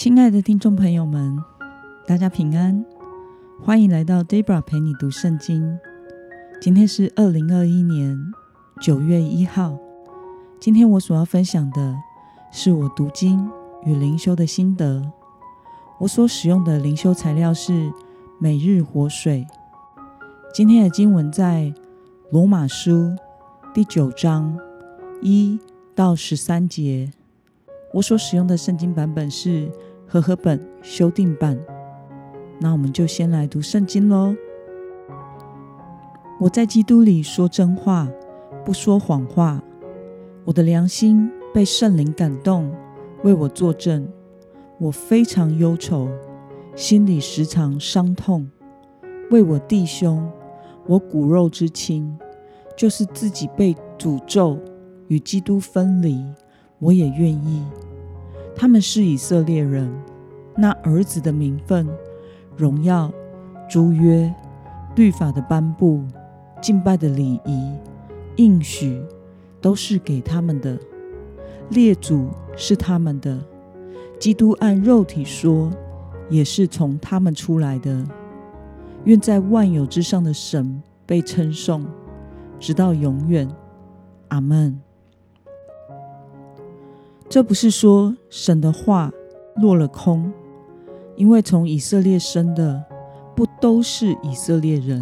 亲爱的听众朋友们，大家平安，欢迎来到 Debra 陪你读圣经。今天是二零二一年九月一号。今天我所要分享的是我读经与灵修的心得。我所使用的灵修材料是每日活水。今天的经文在罗马书第九章一到十三节。我所使用的圣经版本是和合本修订版。那我们就先来读圣经喽。我在基督里说真话，不说谎话。我的良心被圣灵感动，为我作证。我非常忧愁，心里时常伤痛。为我弟兄，我骨肉之亲，就是自己被诅咒与基督分离。我也愿意，他们是以色列人，那儿子的名分、荣耀、诸约、律法的颁布、敬拜的礼仪、应许，都是给他们的。列祖是他们的，基督按肉体说，也是从他们出来的。愿在万有之上的神被称颂，直到永远。阿门。这不是说神的话落了空，因为从以色列生的不都是以色列人，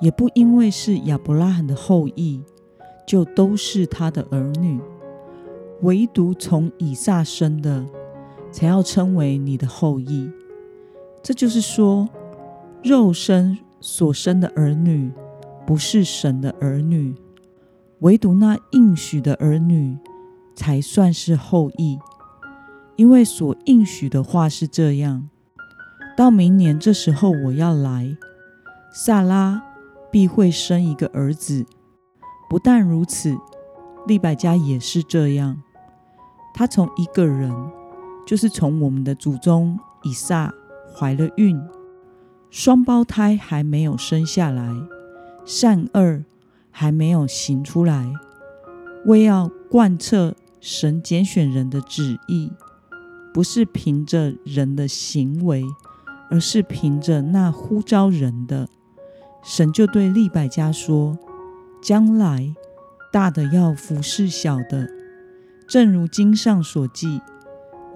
也不因为是亚伯拉罕的后裔就都是他的儿女，唯独从以撒生的才要称为你的后裔。这就是说，肉身所生的儿女不是神的儿女，唯独那应许的儿女。才算是后裔，因为所应许的话是这样：到明年这时候我要来，萨拉必会生一个儿子。不但如此，利百加也是这样。他从一个人，就是从我们的祖宗以撒怀了孕，双胞胎还没有生下来，善恶还没有行出来，为要贯彻。神拣选人的旨意，不是凭着人的行为，而是凭着那呼召人的神。就对利百加说：“将来大的要服侍小的，正如经上所记：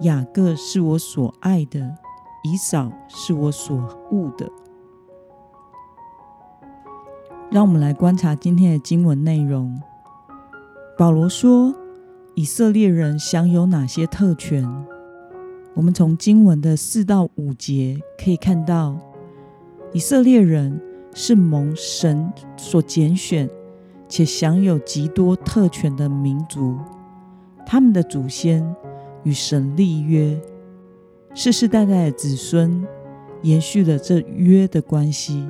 雅各是我所爱的，以扫是我所恶的。”让我们来观察今天的经文内容。保罗说。以色列人享有哪些特权？我们从经文的四到五节可以看到，以色列人是蒙神所拣选且享有极多特权的民族。他们的祖先与神立约，世世代代的子孙延续了这约的关系，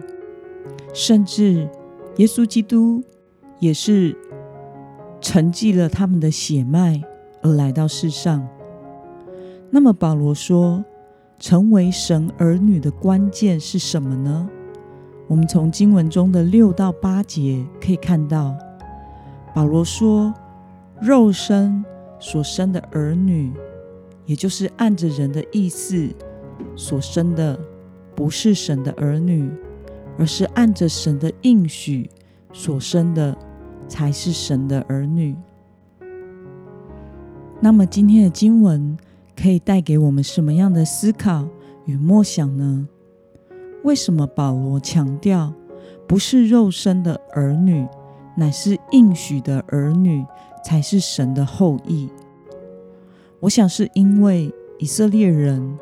甚至耶稣基督也是。沉寂了他们的血脉而来到世上。那么保罗说，成为神儿女的关键是什么呢？我们从经文中的六到八节可以看到，保罗说，肉身所生的儿女，也就是按着人的意思所生的，不是神的儿女，而是按着神的应许所生的。才是神的儿女。那么，今天的经文可以带给我们什么样的思考与默想呢？为什么保罗强调不是肉身的儿女，乃是应许的儿女才是神的后裔？我想是因为以色列人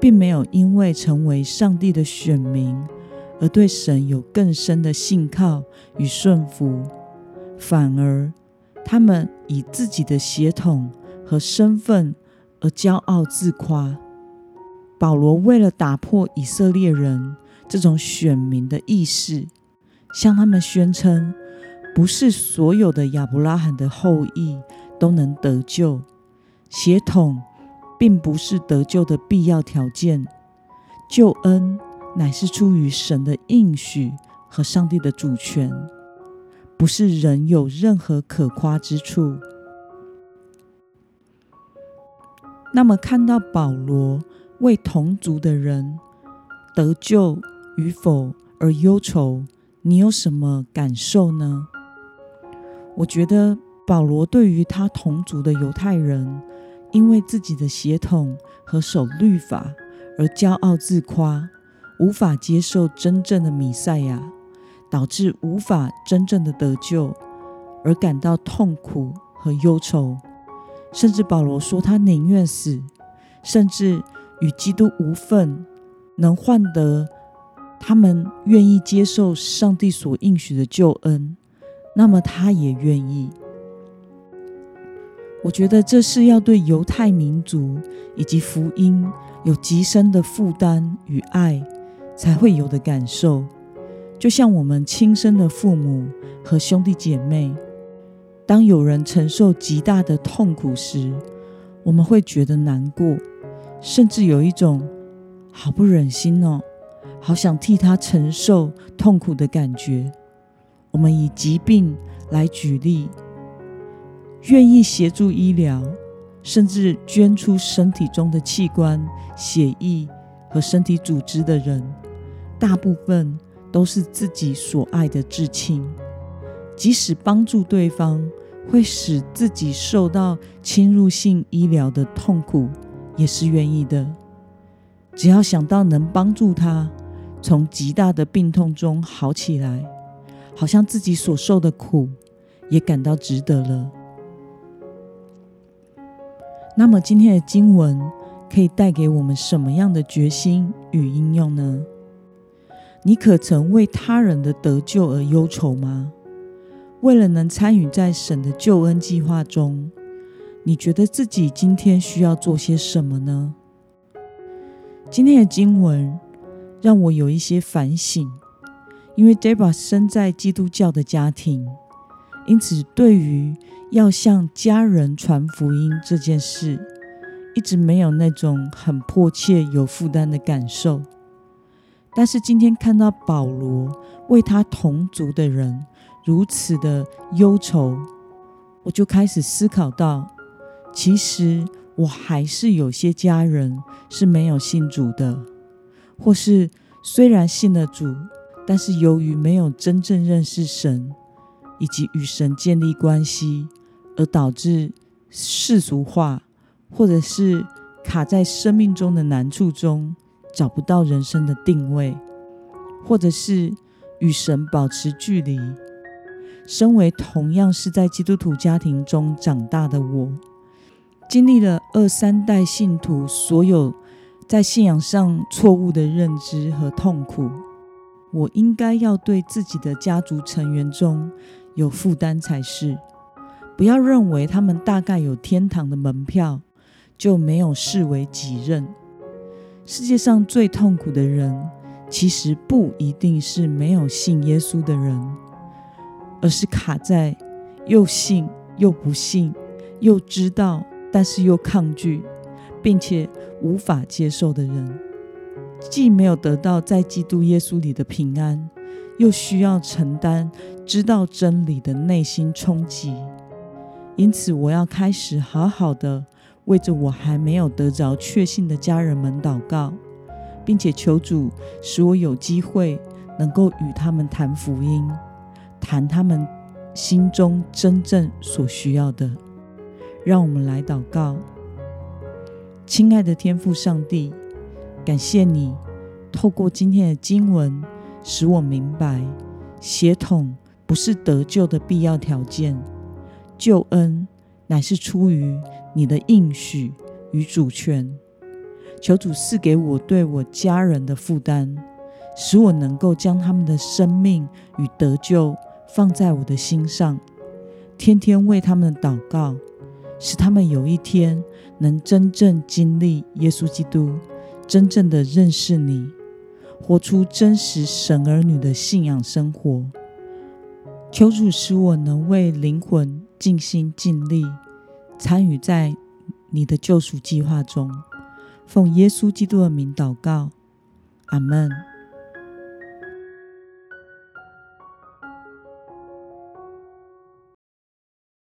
并没有因为成为上帝的选民而对神有更深的信靠与顺服。反而，他们以自己的血统和身份而骄傲自夸。保罗为了打破以色列人这种选民的意识，向他们宣称，不是所有的亚伯拉罕的后裔都能得救，血统并不是得救的必要条件，救恩乃是出于神的应许和上帝的主权。不是人有任何可夸之处。那么，看到保罗为同族的人得救与否而忧愁，你有什么感受呢？我觉得保罗对于他同族的犹太人，因为自己的血统和守律法而骄傲自夸，无法接受真正的弥赛亚，导致无法真正的得救，而感到痛苦和忧愁。甚至保罗说，他宁愿死，甚至与基督无份，能换得他们愿意接受上帝所应许的救恩，那么他也愿意。我觉得这是要对犹太民族以及福音有极深的负担与爱才会有的感受，就像我们亲生的父母和兄弟姐妹。当有人承受极大的痛苦时，我们会觉得难过，甚至有一种好不忍心哦，好想替他承受痛苦的感觉。我们以疾病来举例，愿意协助医疗，甚至捐出身体中的器官、血液和身体组织的人，大部分都是自己所爱的至亲。即使帮助对方会使自己受到侵入性医疗的痛苦，也是愿意的。只要想到能帮助他从极大的病痛中好起来，好像自己所受的苦也感到值得了。那么今天的经文可以带给我们什么样的决心与应用呢？你可曾为他人的得救而忧愁吗？为了能参与在神的救恩计划中，你觉得自己今天需要做些什么呢？今天的经文让我有一些反省，因为 Debra 生在基督教的家庭，因此对于要向家人传福音这件事，一直没有那种很迫切、有负担的感受。但是今天看到保罗为他同族的人。如此的忧愁，我就开始思考到，其实我还是有些家人是没有信主的，或是虽然信了主，但是由于没有真正认识神，以及与神建立关系，而导致世俗化，或者是卡在生命中的难处中，找不到人生的定位，或者是与神保持距离。身为同样是在基督徒家庭中长大的我，经历了二三代信徒所有在信仰上错误的认知和痛苦，我应该要对自己的家族成员中有负担才是。不要认为他们大概有天堂的门票，就没有视为己任。世界上最痛苦的人，其实不一定是没有信耶稣的人。而是卡在又信又不信，又知道但是又抗拒，并且无法接受的人，既没有得到在基督耶稣里的平安，又需要承担知道真理的内心冲击。因此，我要开始好好的为着我还没有得着确信的家人们祷告，并且求主使我有机会能够与他们谈福音。谈他们心中真正所需要的，让我们来祷告。亲爱的天父上帝，感谢你透过今天的经文，使我明白血统不是得救的必要条件，救恩乃是出于你的应许与主权。求主赐给我对我家人的负担，使我能够将他们的生命与得救。放在我的心上，天天为他们祷告，使他们有一天能真正经历耶稣基督，真正的认识你，活出真实神儿女的信仰生活。求主使我能为灵魂尽心尽力，参与在你的救赎计划中。奉耶稣基督的名祷告，阿门。